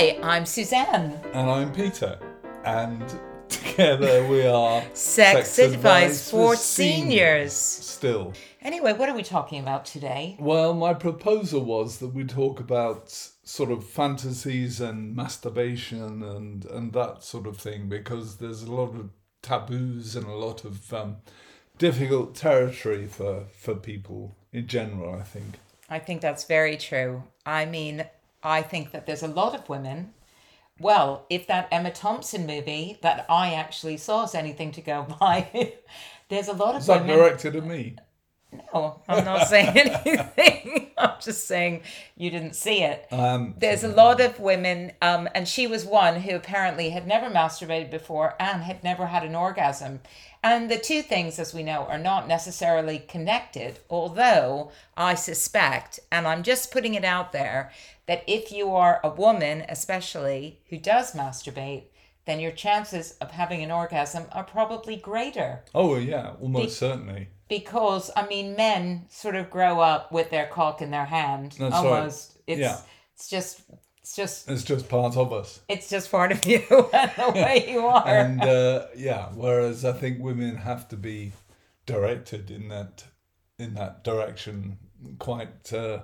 Hi, I'm Suzanne. And I'm Peter. And together we are Sex, Advice, for seniors. Still. Anyway, what are we talking about today? Well, my proposal was that we talk about sort of fantasies and masturbation and, and that sort of thing because there's a lot of taboos and a lot of um, difficult territory for, for people in general, I think. I think that's very true. I mean, I think that there's a lot of women. Well, if that Emma Thompson movie that I actually saw is anything to go by, there's a lot of Is that women. directed at me? No, I'm not saying anything. I'm just saying you didn't see it. Um, There's a lot of women, um, and she was one who apparently had never masturbated before and had never had an orgasm. And the two things, as we know, are not necessarily connected, although I suspect, and I'm just putting it out there, that if you are a woman, especially who does masturbate, then your chances of having an orgasm are probably greater Oh, yeah, almost Be- certainly. Because I mean, men sort of grow up with their cock in their hand. That's right. almost. It's Yeah. it's just it's just It's just part of us. it's just part of you and the way you are. and uh, yeah, whereas I think women have to be directed in that in that direction quite uh,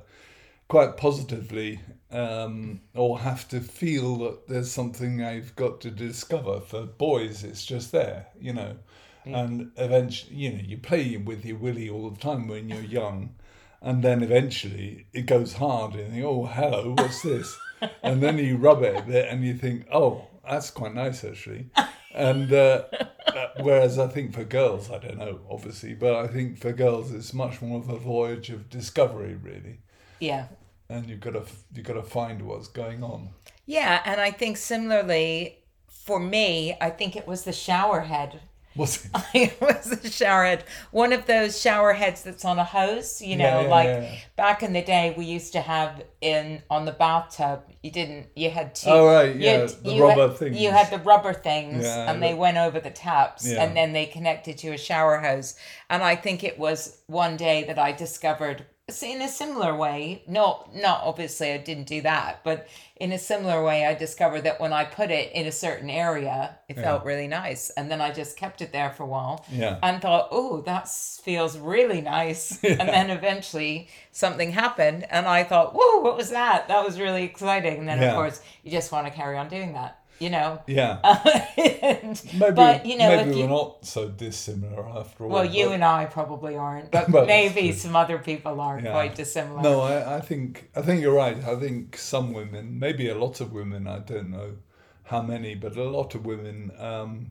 quite positively, um, or have to feel that there's something I've got to discover. For boys, it's just there, you know, and eventually, you know, you play with your willy all the time when you're young. And then eventually it goes hard and you think, oh, hello, what's this? and then you rub it a bit and you think, oh, that's quite nice actually. And uh, uh, whereas I think for girls, I don't know, obviously, but I think for girls it's much more of a voyage of discovery, really. yeah. And you've got to you've got to find what's going on. Yeah, and I think similarly for me, I think it was the shower head. What's it? it was a shower head. One of those shower heads that's on a hose, you know, Yeah, yeah, like yeah, back in the day we used to have in on the bathtub. You didn't you had two Oh, right, yeah, had- the rubber had, things. You had the rubber things and they went over the taps and then they connected to a shower hose. And I think it was one day that I discovered in a similar way, not not obviously I didn't do that, but in a similar way I discovered that when I put it in a certain area, it felt really nice. And then I just kept it there for a while Yeah. and thought, oh, that feels really nice. And then eventually something happened, and I thought, whoa, what was that? That was really exciting. And then, Yeah. of course, you just want to carry on doing that, you know? Yeah. and, Maybe, but, you know, maybe if we're you, not so dissimilar after all. well, you but- and I probably aren't, but that's maybe some other people are Yeah. quite dissimilar. No, I, I think I think you're right. I think some women, maybe a lot of women, I don't know how many, but a lot of women um,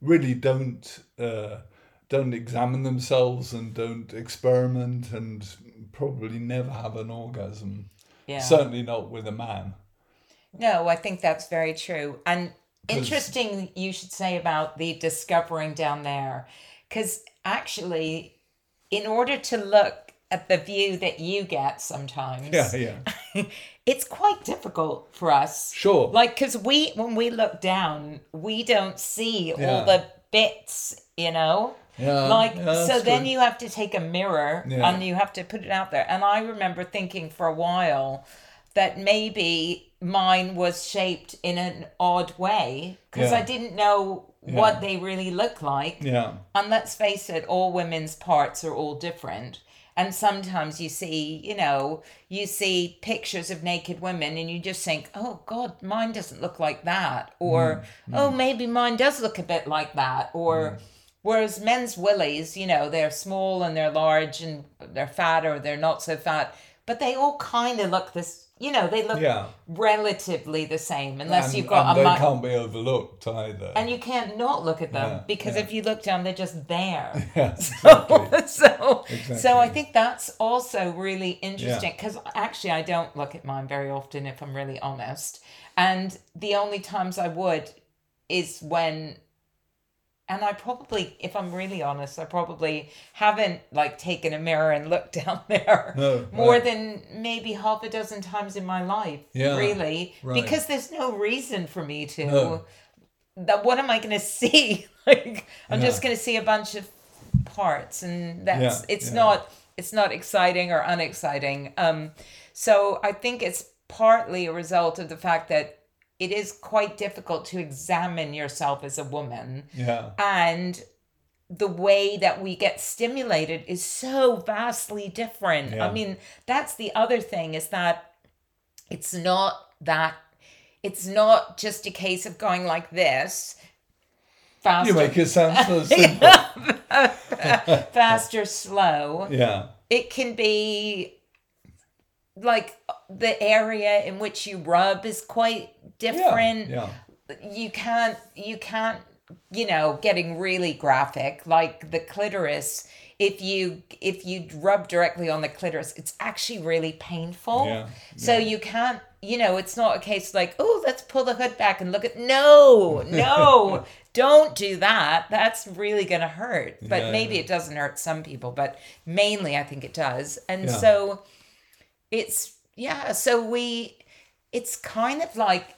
really don't uh, don't examine themselves and don't experiment and probably never have an orgasm. yeah. Certainly not with a man. No, I think that's very true. And interesting you should say about the discovering down there. Because actually, in order to look at the view that you get sometimes, Yeah, yeah. it's quite difficult for us. Sure. Like, because we, when we look down, we don't see all the bits, you know? Yeah, like yeah, so then true. you have to take a mirror Yeah. and you have to put it out there and i remember thinking for a while that maybe mine was shaped in an odd way because Yeah. i didn't know Yeah. what they really look like. Yeah. and let's face it all women's parts are all different. And sometimes you see you know you see pictures of naked women and you just think oh god mine doesn't look like that. Or Mm, oh maybe mine does look a bit like that. Or whereas men's willies you know they're small and they're large and they're fat or they're not so fat but they all kind of look this you know they look Yeah. relatively the same unless and, you've got and a they mu- can't be overlooked either. and you can't not look at them Yeah, because yeah. if you look down they're just there yeah, exactly. so Exactly. so I think that's also really interesting because actually I don't look at mine very often if I'm really honest, and the only times I would is when. And I probably, if I'm really honest, I probably haven't like taken a mirror and looked down there No, more right. than maybe half a dozen times in my life. Yeah, really, right. because there's no reason for me to. No. That what am I going to see? like I'm Yeah. just going to see a bunch of parts, and that's Yeah, it's not it's not exciting or unexciting. Um, so I think it's partly a result of the fact that it is quite difficult to examine yourself as a woman Yeah. and the way that we get stimulated is so vastly different. Yeah. I mean, that's the other thing is that it's not that it's not just a case of going like this faster You make it sound so simple. faster slow yeah. it can be like the area in which you rub is quite different Yeah. you can't you can't you know getting really graphic like the clitoris if you if you rub directly on the clitoris it's actually really painful Yeah, so you can't you know it's not a case like oh let's pull the hood back and look at no no don't do that that's really gonna hurt but Yeah, maybe yeah. it doesn't hurt some people but mainly i think it does and Yeah. so it's yeah so we it's kind of like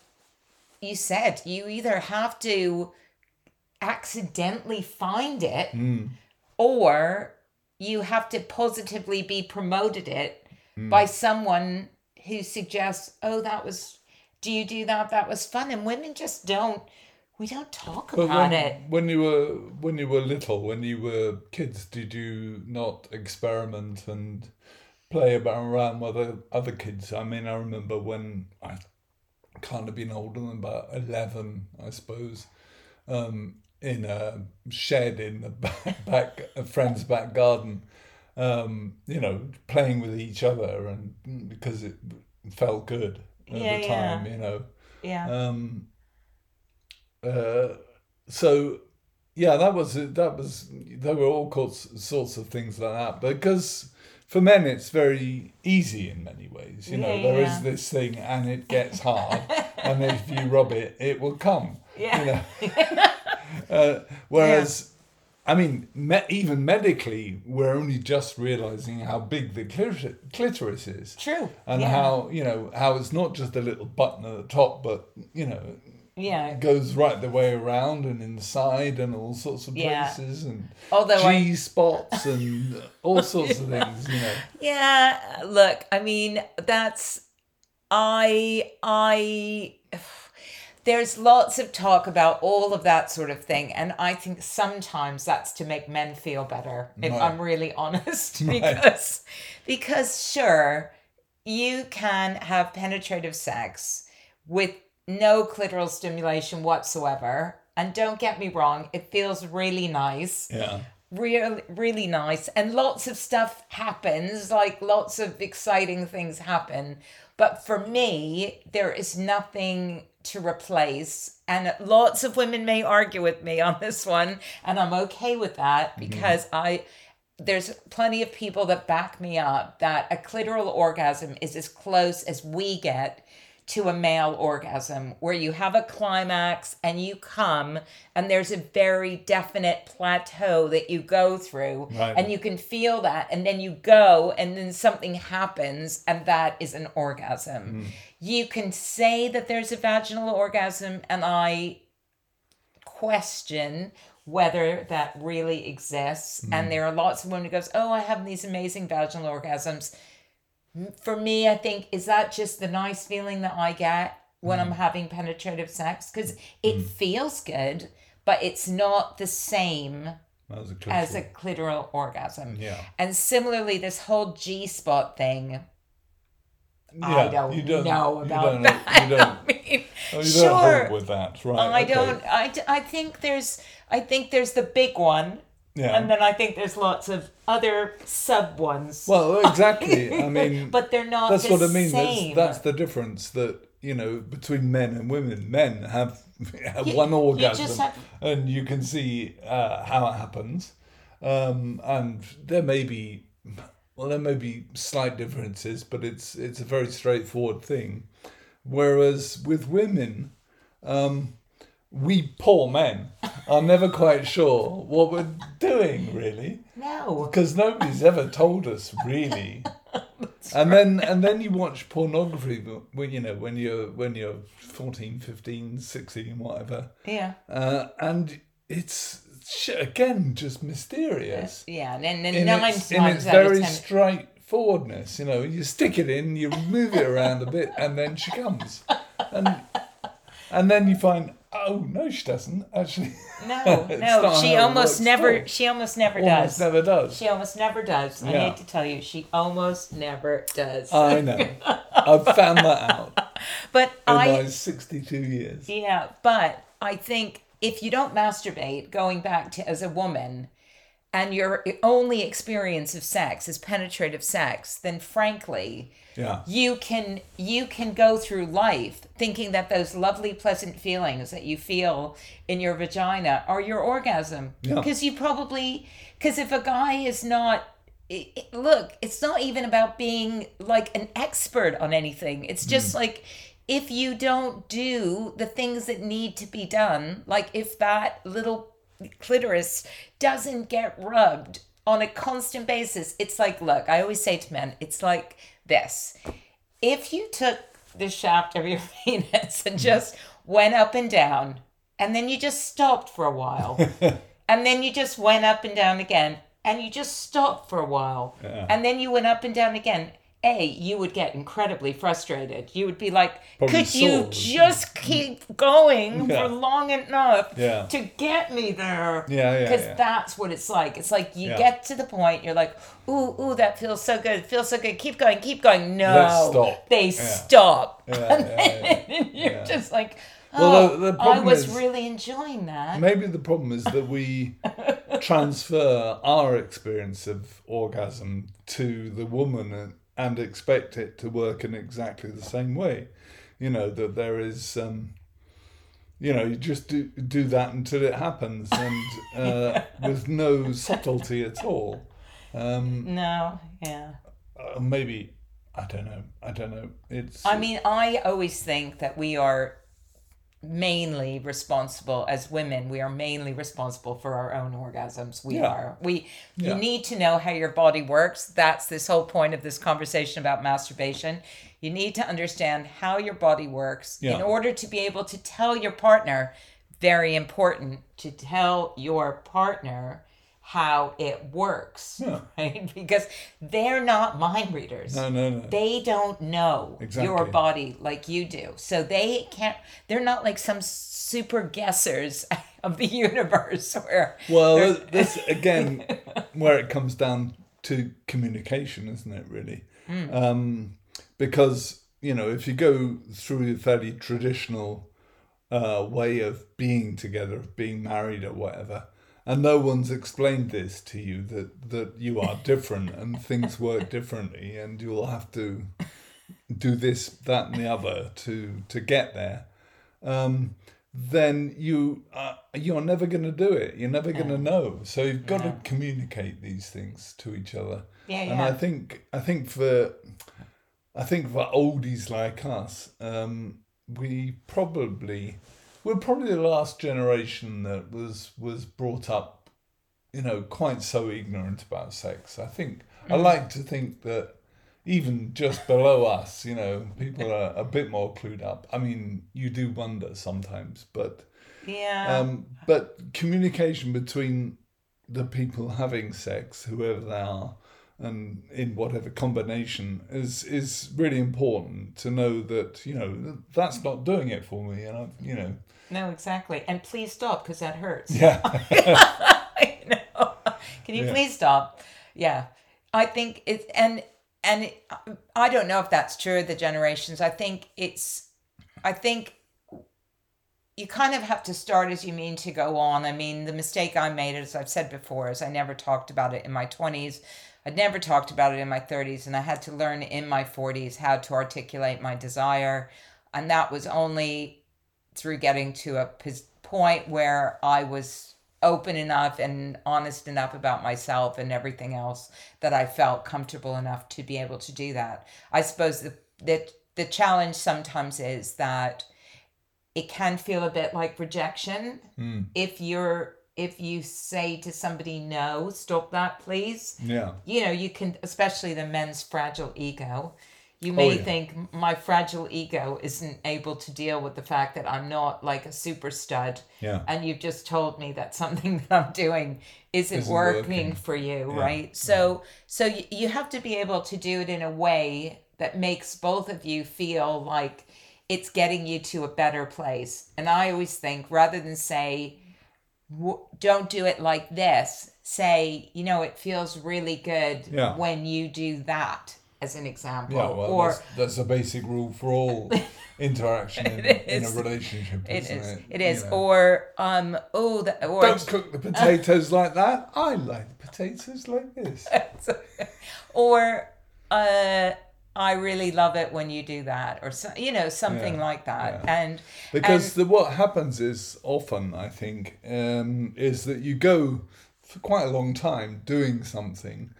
you said you either have to accidentally find it Mm. or you have to positively be promoted it by someone who suggests oh that was do you do that? That was fun. And women just don't we don't talk But about when, it. when you were when you were little, when you were kids, did you not experiment and play about around with other, other kids? I mean, I remember when I kind of been older than about eleven, I suppose, um, in a shed in the back, back a friend's back garden, um, you know, playing with each other, and because it felt good at Yeah, the yeah. time, you know. yeah Um, uh, so yeah, that was that was there were all sorts sorts of things like that because for men it's very easy in many ways. You know, Yeah, there is yeah. this thing and it gets hard, and if you rub it, it will come. Yeah. You know? uh, whereas. I mean, me- even medically, we're only just realizing how big the clitor- clitoris is true and yeah. how you know how it's not just a little button at the top, but you know yeah it goes right the way around and inside and all sorts of Yeah. places and although I, G spots and all sorts of things. You know, Yeah, look, I mean, that's I I there's lots of talk about all of that sort of thing and I think sometimes that's to make men feel better if Right. I'm really honest Right. because because sure you can have penetrative sex with no clitoral stimulation whatsoever. And don't get me wrong it feels really nice. Yeah, really really nice. And lots of stuff happens like lots of exciting things happen. But for me there is nothing to replace. And lots of women may argue with me on this one and i'm okay with that mm-hmm. because i there's plenty of people that back me up that a clitoral orgasm is as close as we get to a male orgasm where you have a climax and you come and there's a very definite plateau that you go through Right. and you can feel that and then you go and then something happens and that is an orgasm. Mm. You can say that there's a vaginal orgasm and i question whether that really exists. And mm. there are lots of women who goes oh i have these amazing vaginal orgasms for me i think is that just the nice feeling that i get when i'm mm. having penetrative sex because it mm. feels good but it's not the same a as a clitoral. orgasm yeah. and similarly this whole g-spot thing yeah. i don't, you don't know you about don't, that You don't, I mean, oh, you sure don't with that, right? I okay. don't. I, I think there's. I think there's the big one, Yeah. and then I think there's lots of other sub ones. well, exactly. I mean, but they're not. that's the what I mean. That's, that's the difference that you know between men and women. Men have, have You- one you orgasm, just have- and you can see uh, how it happens. Um, and there may be, well, there may be slight differences, but it's it's a very straightforward thing. Whereas with women, um, we poor men are never quite sure what we're doing really no. because nobody's ever told us really and then and then you watch pornography when you know when you're when you're 14 15 16 whatever Yeah. uh, and it's again just mysterious Yeah. And then and in nine its, times in its very straightforwardness. You know, you stick it in, you move it around a bit, and then she comes, and and then you find, oh no, she doesn't actually. No, no, she almost never. at all. She almost never Almost does. never does. She almost never does. I Yeah. hate to tell you, she almost never does. I know. I've found that out but in I, my sixty-two years. yeah, but I think if you don't masturbate, going back to as a woman, and your only experience of sex is penetrative sex, then frankly, Yeah. you can you can go through life thinking that those lovely pleasant feelings that you feel in your vagina are your orgasm Yeah. because you probably because if a guy is not it, it- look it's not even about being like an expert on anything it's just mm. like if you don't do the things that need to be done like if that little clitoris doesn't get rubbed on a constant basis. It's like look i always say to men it's like this. If you took the shaft of your penis and mm-hmm. just went up and down and then you just stopped for a while and then you just went up and down again and you just stopped for a while Yeah. and then you went up and down again a you would get incredibly frustrated. You would be like Probably could you just keep going Yeah. for long enough Yeah. to get me there? Yeah, yeah, because yeah. that's what it's like. It's like you get to the point you're like ooh ooh that feels so good it feels so good keep going keep going. No. Let's stop. they stop. And then you're just like Well, oh the- the oh, i was is- really enjoying that. Maybe the problem is that we transfer our experience of orgasm to the woman and, expect it to work in exactly the same way. You know that there is, um, you know, you just do do that until it happens, and uh, with no subtlety at all. Um, no yeah uh, maybe I don't know. I don't know. It's. I mean, I always think that we are mainly responsible as women. We are mainly responsible for our own orgasms. We Yeah. are. We. Yeah. You need to know how your body works. That's this whole point of this conversation about masturbation. You need to understand how your body works in order to be able to tell your partner. Very important to tell your partner how it works, Yeah. right? Because they're not mind readers no, no, no. they don't know your body like you do so they can't they're not like some super guessers of the universe where Well, this again, where it comes down to communication, isn't it? Really, um, because you know, if you go through a fairly traditional uh, way of being together, of being married or whatever, and no one's explained this to you that that you are different and things work differently, and you'll have to do this, that, and the other to to get there um, then you uh, you're never going to do it. You're never going to know. So you've got to communicate these things to each other. Yeah, And yeah. I think I think for I think for oldies like us, um, we probably we're probably the last generation that was was brought up, you know, quite so ignorant about sex. I think I like to think that even just below us, you know, people are a bit more clued up. I mean, you do wonder sometimes, but yeah um, but communication between the people having sex, whoever they are, and in whatever combination, is is really important to know that you know that's not doing it for me, and I, you know, no exactly and please stop because that hurts yeah, I know. Can you Yeah. please stop? Yeah, I think it's and and it, I don't know if that's true of the generations. I think it's, I think you kind of have to start as you mean to go on. I mean, the mistake I made, as I've said before, is I never talked about it in my twenties. I'd never talked about it in my 30s, and I had to learn in my 40s how to articulate my desire. And that was only through getting to a point where I was open enough and honest enough about myself and everything else that I felt comfortable enough to be able to do that. I suppose the the, the challenge sometimes is that it can feel a bit like rejection Mm, if you're if you say to somebody no stop that please yeah, you know you can especially the men's fragile ego You oh, may Oh, yeah. think my fragile ego isn't able to deal with the fact that I'm not like a super stud. Yeah. And you've just told me that something that I'm doing isn't, Isn't working, working. for you, Yeah. right? So so you, you have to be able to do it in a way that makes both of you feel like it's getting you to a better place. And I always think rather than say w- don't do it like this, say, you know, it feels really good Yeah. when you do that as an example. Yeah, well, or that's, that's a basic rule for all interaction in, in a relationship, it isn't is. it? It is. You know. Or um oh the, or Don't cook the potatoes like that. I like potatoes like this. or uh I really love it when you do that or so, you know something Yeah, like that. yeah. And Because the, what happens is often, I think, um, is that you go for quite a long time doing something.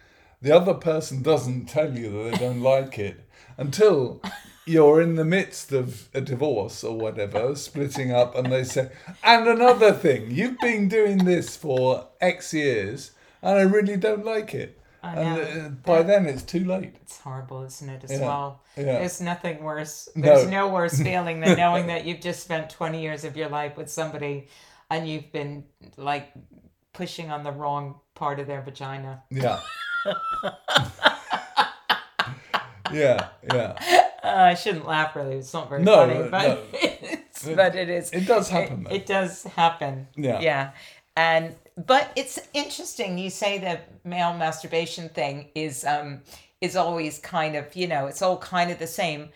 The other person doesn't tell you that they don't like it until you're in the midst of a divorce or whatever, splitting up, and they say, and another thing, you've been doing this for X years, and I really don't like it. I and know. uh, by then it's too late. It's horrible, isn't it, as Yeah, well? yeah. There's nothing worse. There's no worse feeling than knowing that you've just spent 20 years of your life with somebody and you've been like pushing on the wrong part of their vagina. Yeah. yeah, yeah. Uh, I shouldn't laugh really. It's not very No, funny, no, but no. it's, but it is. It does happen, It, though. it does happen. Yeah. Yeah. And but it's interesting you say the male masturbation thing is um is always kind of, you know, it's all kind of the same.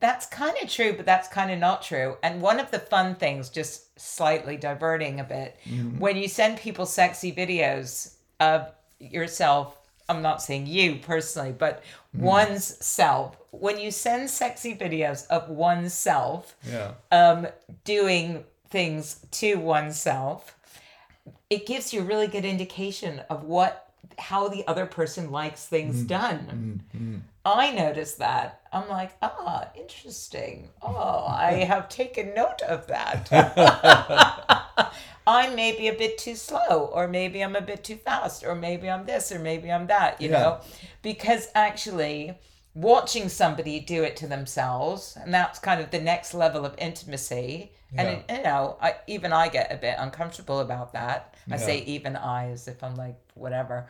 That's kind of true, but that's kind of not true. And one of the fun things, just slightly diverting a bit, Mm-hmm. when you send people sexy videos of yourself, I'm not saying you personally, but Mm-hmm. one's self, when you send sexy videos of oneself, Yeah. um, doing things to oneself, it gives you a really good indication of what how the other person likes things mm. done. Mm, mm. I noticed that. I'm like, ah, interesting. Oh, I have taken note of that. I may be a bit too slow, or maybe I'm a bit too fast, or maybe I'm this, or maybe I'm that, you Yeah. know? Because actually, watching somebody do it to themselves, and that's kind of the next level of intimacy. And, Yeah. it, you know, I, even I get a bit uncomfortable about that. I say even I as if I'm like, whatever.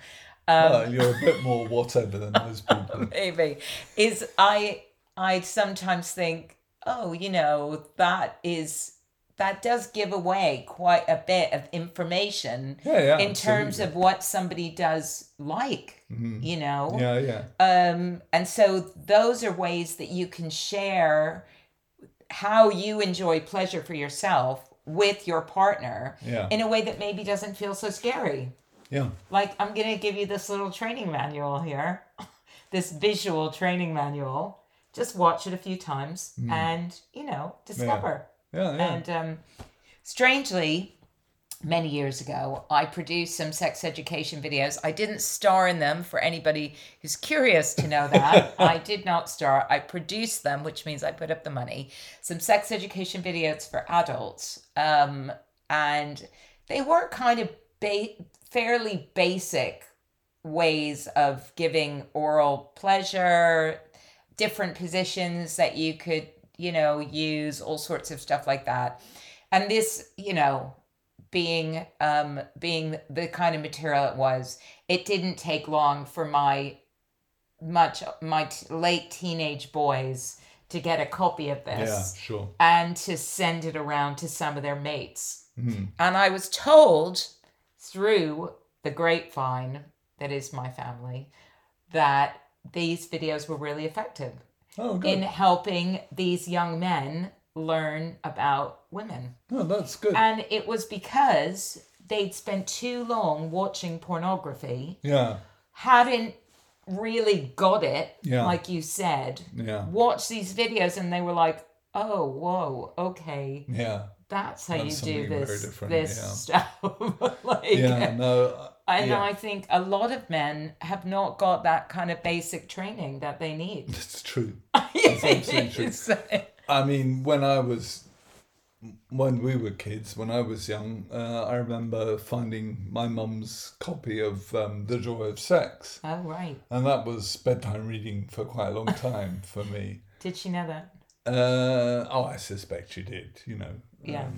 well, um, you're a bit more whatever than those people. maybe is i i sometimes think oh you know that is that does give away quite a bit of information Yeah, yeah. in terms of what somebody does like you know Yeah, yeah. um and so those are ways that you can share how you enjoy pleasure for yourself with your partner Yeah. in a way that maybe doesn't feel so scary Yeah. like i'm gonna give you this little training manual here this visual training manual just watch it a few times and you know discover Yeah, yeah. and um, strangely many years ago i produced some sex education videos. I didn't star in them for anybody who's curious to know that. I did not star. I produced them which means i put up the money. Some sex education videos for adults um, and they were kind of ba- fairly basic ways of giving oral pleasure, different positions that you could, you know, use, all sorts of stuff like that. And this, you know, being um being the kind of material it was, it didn't take long for my much my t- late teenage boys to get a copy of this yeah, sure. and to send it around to some of their mates. Mhm. And I was told through the grapevine that is my family that these videos were really effective Oh, in helping these young men learn about women. oh, that's good. And it was because they'd spent too long watching pornography, yeah, hadn't really got it, Yeah. like you said, yeah, watched these videos and they were like, oh, whoa, okay yeah. that's how That's you do this this yeah. stuff like Yeah, no. And yeah. i think a lot of men have not got that kind of basic training that they need That's true. Absolutely true. I mean, when I was when we were kids, when I was young, uh, I remember finding my mum's copy of um, The Joy of Sex. Oh, right. And that was bedtime reading for quite a long time for me. Did she know that? Uh, oh, I suspect she did, you know. Yeah. Um,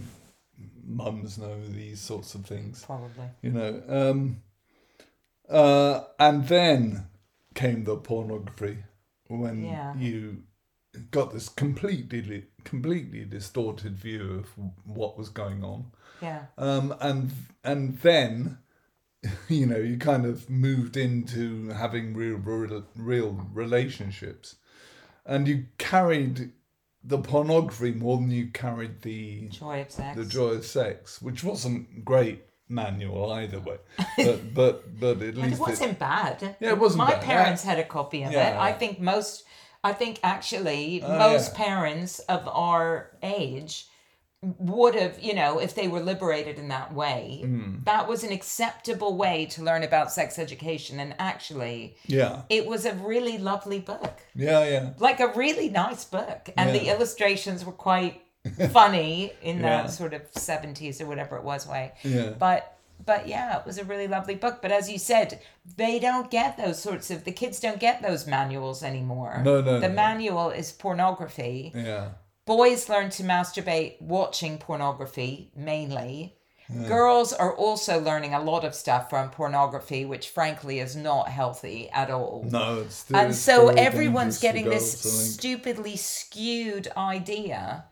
mums know these sorts of things, Probably. you know. Um, uh, and then came the pornography when Yeah. you got this completely, completely distorted view of what was going on. Yeah. Um, and and then, you know, you kind of moved into having real, real, real relationships, and you carried the pornography more than you carried the Joy of sex. the joy of sex, which wasn't great manual either way, but but but at least it wasn't bad. Yeah, it wasn't My bad. parents had a copy of it. I think most, I think actually Oh, most yeah. parents of our age would have, you know, if they were liberated in that way, Hmm. that was an acceptable way to learn about sex education. And actually, yeah. it was a really lovely book, yeah yeah. Like a really nice book. And the illustrations were quite funny in Yeah. that sort of 70s or whatever it was way. Yeah. But but yeah it was a really lovely book. But as you said they don't get those sorts of the kids don't get those manuals anymore. No, no, the no. manual is pornography. Yeah boys learn to masturbate watching pornography mainly. Girls are also learning a lot of stuff from pornography which frankly is not healthy at all. No it's still, and so very everyone's getting this stupidly skewed idea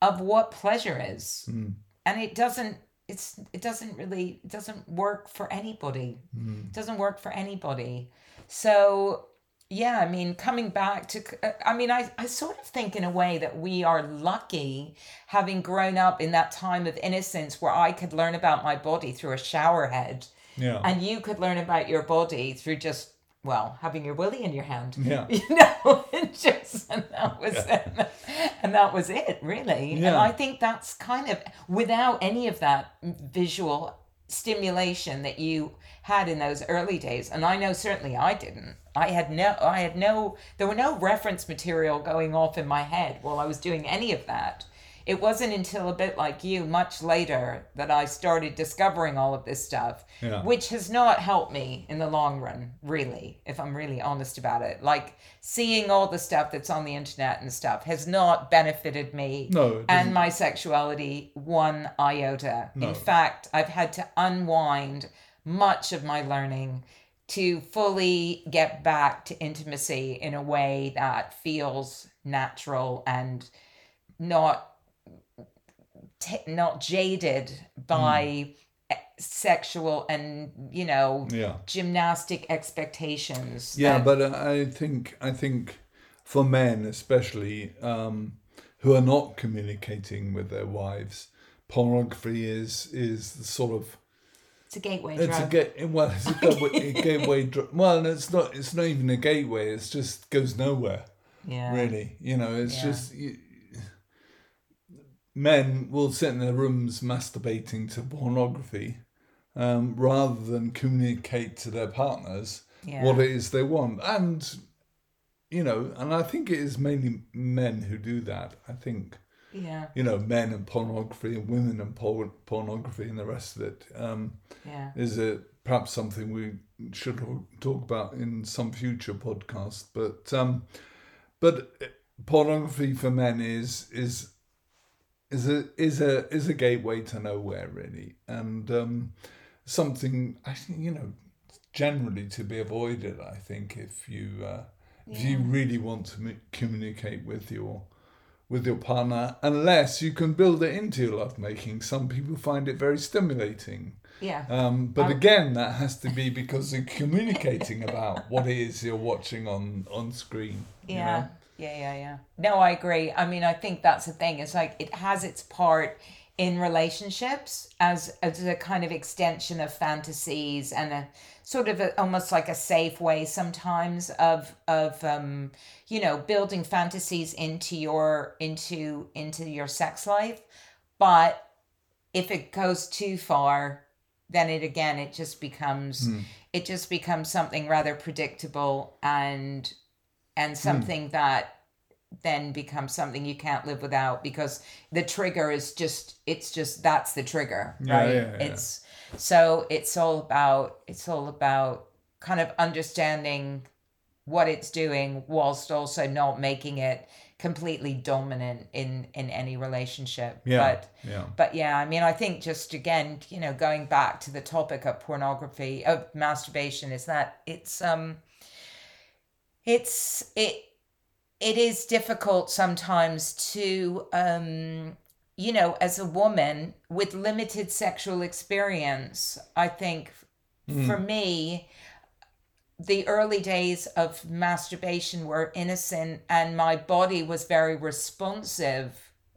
of what pleasure is. Hmm. and it doesn't it's it doesn't really it doesn't work for anybody. Hmm. it doesn't work for anybody. So yeah i mean coming back to uh, i mean I, I sort of think in a way that we are lucky having grown up in that time of innocence where i could learn about my body through a shower head. Yeah. And you could learn about your body through just well having your willy in your hand. Yeah. you know and just and that was it and that was it really. And i think that's kind of without any of that visual stimulation that you had in those early days and i know certainly i didn't. I had no i had no there were no reference material going off in my head while i was doing any of that. It wasn't until a bit like you much later that i started discovering all of this stuff Yeah. which has not helped me in the long run really if i'm really honest about it. Like seeing all the stuff that's on the internet and stuff has not benefited me No, and my sexuality one iota. No. in fact i've had to unwind much of my learning to fully get back to intimacy in a way that feels natural and not t- not jaded by Hmm. sexual and you know yeah gymnastic expectations Yeah, that- but uh, I think I think for men especially um, who are not communicating with their wives, pornography is is the sort of it's a gateway it's a drug well it's a gateway, gateway dr- well it's not it's not even a gateway it's just goes nowhere yeah really you know it's Yeah. just you, men will sit in their rooms masturbating to pornography um, rather than communicate to their partners Yeah. what it is they want and you know and i think it is mainly men who do that i think yeah. you know men and pornography and women and por- pornography and the rest of it um, yeah. is it perhaps something we should talk about in some future podcast but um but pornography for men is is is a is a is a gateway to nowhere really. And um something i think you know generally to be avoided i think if you uh, if you really want to communicate with your with your partner unless you can build it into your lovemaking some people find it very stimulating yeah um, but again, that has to be because you're communicating about what it is you're watching on on screen. you Yeah. know? Yeah, yeah, yeah. No, I agree. I mean, I think that's the thing. It's like it has its part in relationships as as a kind of extension of fantasies and a sort of a, almost like a safe way sometimes of of um you know building fantasies into your into into your sex life. But if it goes too far then it again it just becomes it just becomes something rather predictable and and something that then becomes something you can't live without because the trigger is just it's just that's the trigger Yeah, right yeah, yeah. it's so it's all about it's all about kind of understanding what it's doing whilst also not making it completely dominant in in any relationship Yeah. but yeah. but yeah i mean i think just again you know going back to the topic of pornography of masturbation is that it's um it's it it is difficult sometimes to um you know as a woman with limited sexual experience i think for me the early days of masturbation were innocent and my body was very responsive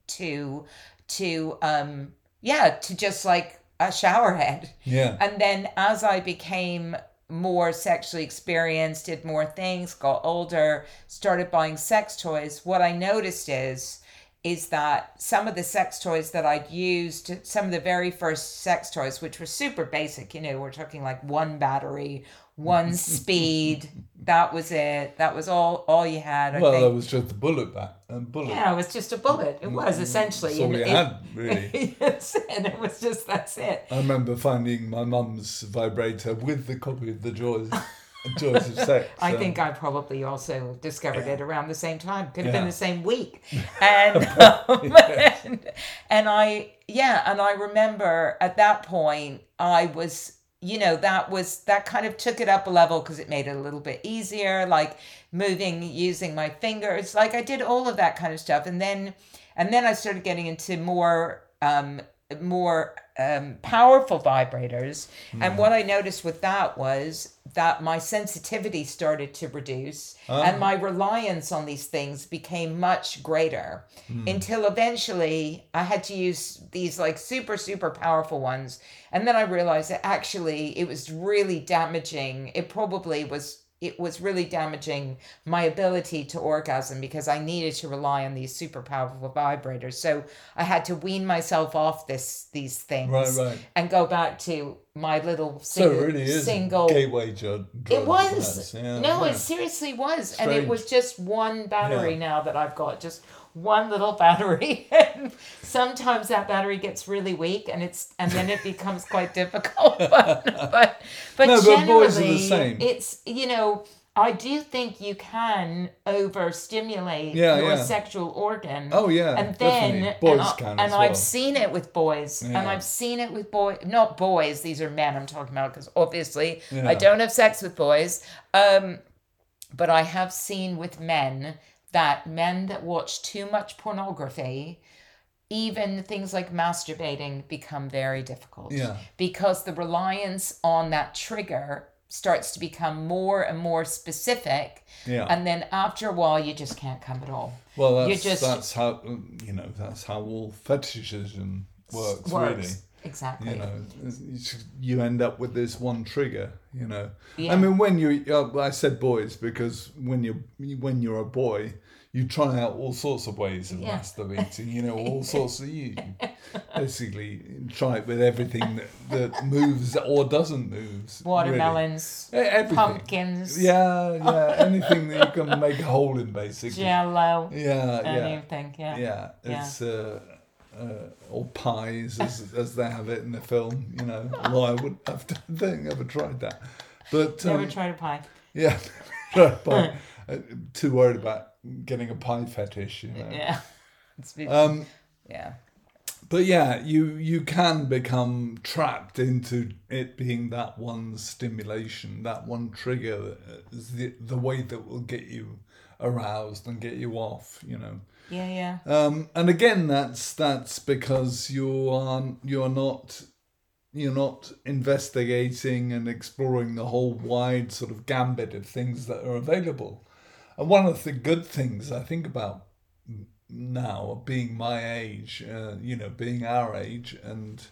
to to um yeah to just like a shower head Yeah. and then as I became more sexually experienced, did more things, got older, started buying sex toys, what I noticed is is that some of the sex toys that I'd used, some of the very first sex toys, which were super basic, you know, we're talking like one battery, one speed, that was it. That was all all you had. I Well, think. that was just a bullet back and bullet. yeah, it was just a bullet. It was essentially. That's all you it- had, really. yes, and it was just that's it. I remember finding my mum's vibrator with the copy of the Joys, Joys of Sex. I um, think I probably also discovered it around the same time. Could have been the same week, and, um, and and I yeah, and I remember at that point I was you know that was that kind of took it up a level because it made it a little bit easier, like moving using my fingers, like I did all of that kind of stuff, and then and then I started getting into more um more um, powerful vibrators. And what I noticed with that was that my sensitivity started to reduce and my reliance on these things became much greater until eventually I had to use these like super, super powerful ones. And then I realized that actually it was really damaging. It probably was it was really damaging my ability to orgasm because I needed to rely on these super powerful vibrators. So I had to wean myself off this these things Right, right. and go back to my little So single, it really is single gateway drug. it was. Yeah, no, yeah. it seriously was. And it was just one battery Yeah. now that I've got, just one little battery. and sometimes that battery gets really weak and it's and then it becomes quite difficult. But but, but No, generally same. it's you know, I do think you can overstimulate Yeah, your yeah. sexual organ. Oh yeah, and then definitely. boys and, I, can and as well. I've seen it with boys, and I've seen it with boy, Not boys; these are men. I'm talking about because obviously Yeah. I don't have sex with boys. Um, but I have seen with men that men that watch too much pornography, even things like masturbating, become very difficult. Yeah. Because the reliance on that trigger starts to become more and more specific, yeah. and then after a while, you just can't come at all. well, you that's just- that's how you know that's how all fetishism works, really. Exactly. You know, you end up with this one trigger. You know, Yeah. I mean, when you uh, I said boys because when you when you're a boy, you try out all sorts of ways of Yeah. masturbating. You know, all sorts of you basically try it with everything that, that moves or doesn't move. Watermelons, E- Everything. pumpkins, Yeah, yeah, anything that you can make a hole in, basically. jello, Yeah, yeah, anything. Yeah. yeah. It's uh, uh, or pies as as they have it in the film. You know, although I wouldn't have to think ever tried that, but um, Never tried a pie. yeah, tried pie. Uh, too worried about getting a pie fetish. You know. Yeah. It's been, Um, yeah. but yeah, you you can become trapped into it being that one stimulation, that one trigger, that is the the way that will get you aroused and get you off. You know. Yeah, yeah. Um, and again, that's that's because you aren't you're not you're not investigating and exploring the whole wide sort of gambit of things that are available. And one of the good things I think about now, being my age, uh, you know, being our age, and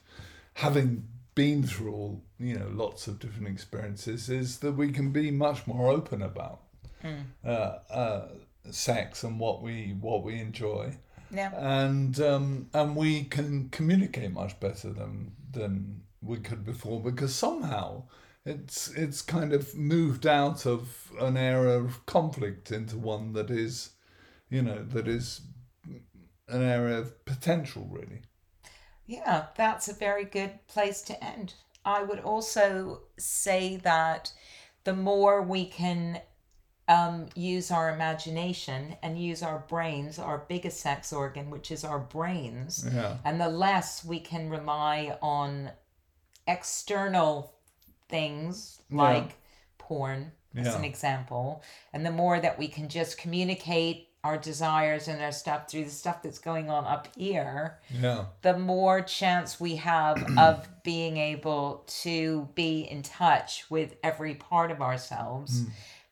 having been through all you know lots of different experiences, is that we can be much more open about uh, uh, sex and what we what we enjoy Yeah. and um, and we can communicate much better than than we could before because somehow it's it's kind of moved out of an era of conflict into one that is you know, that is an area of potential, really. Yeah, that's a very good place to end. I would also say that the more we can um, use our imagination and use our brains, our biggest sex organ, which is our brains, Yeah. and the less we can rely on external things Yeah. like porn, as Yeah. an example, and the more that we can just communicate our desires and our stuff through the stuff that's going on up here, Yeah. the more chance we have of being able to be in touch with every part of ourselves.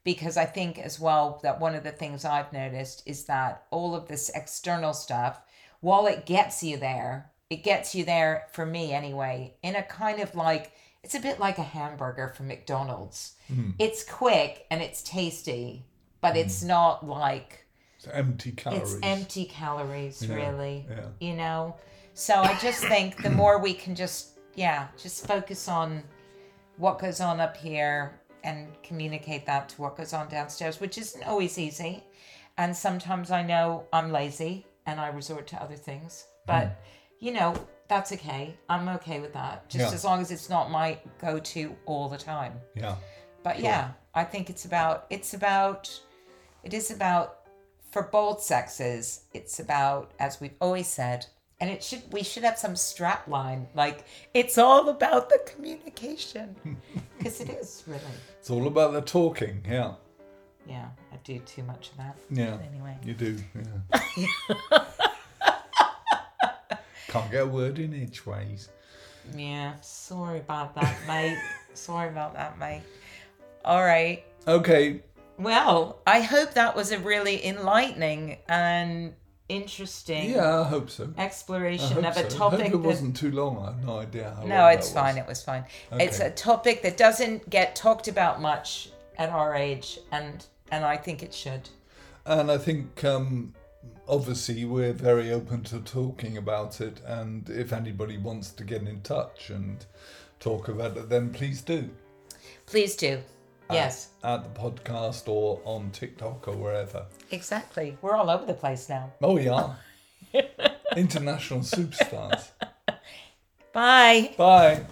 Because I think as well that one of the things I've noticed is that all of this external stuff, while it gets you there, it gets you there for me anyway, in a kind of like, it's a bit like a hamburger from McDonald's. Hmm. It's quick and it's tasty, but it's hmm. not like It's empty calories. it's empty calories, Yeah, really. yeah. You know? So I just think the more we can just, yeah, just focus on what goes on up here and communicate that to what goes on downstairs, which isn't always easy. And sometimes I know I'm lazy and I resort to other things. Mm. But, you know, that's okay. I'm okay with that. Just Yeah. as long as it's not my go to all the time. Yeah. But yeah, I think it's about it's about it is about for both sexes. It's about as we've always said, and it should we should have some strap line like it's all about the communication because it is really. It's all about the talking. Yeah. Yeah, I do too much of that. Yeah. Anyway, You do. Yeah. Can't get a word in edgeways. yeah. Sorry about that, mate. sorry about that, mate. All right. Okay. Well, I hope that was a really enlightening and interesting Yeah, I hope so. Exploration hope of a so. topic I hope it that wasn't too long. I have no idea how no it's fine it was fine it's a topic that doesn't get talked about much at our age and and i think it should And I think um, obviously we're very open to talking about it. And if anybody wants to get in touch and talk about it, then please do. please do yes At the podcast or on TikTok or wherever. exactly we're all over the place now Oh, we are. International superstars. bye Bye.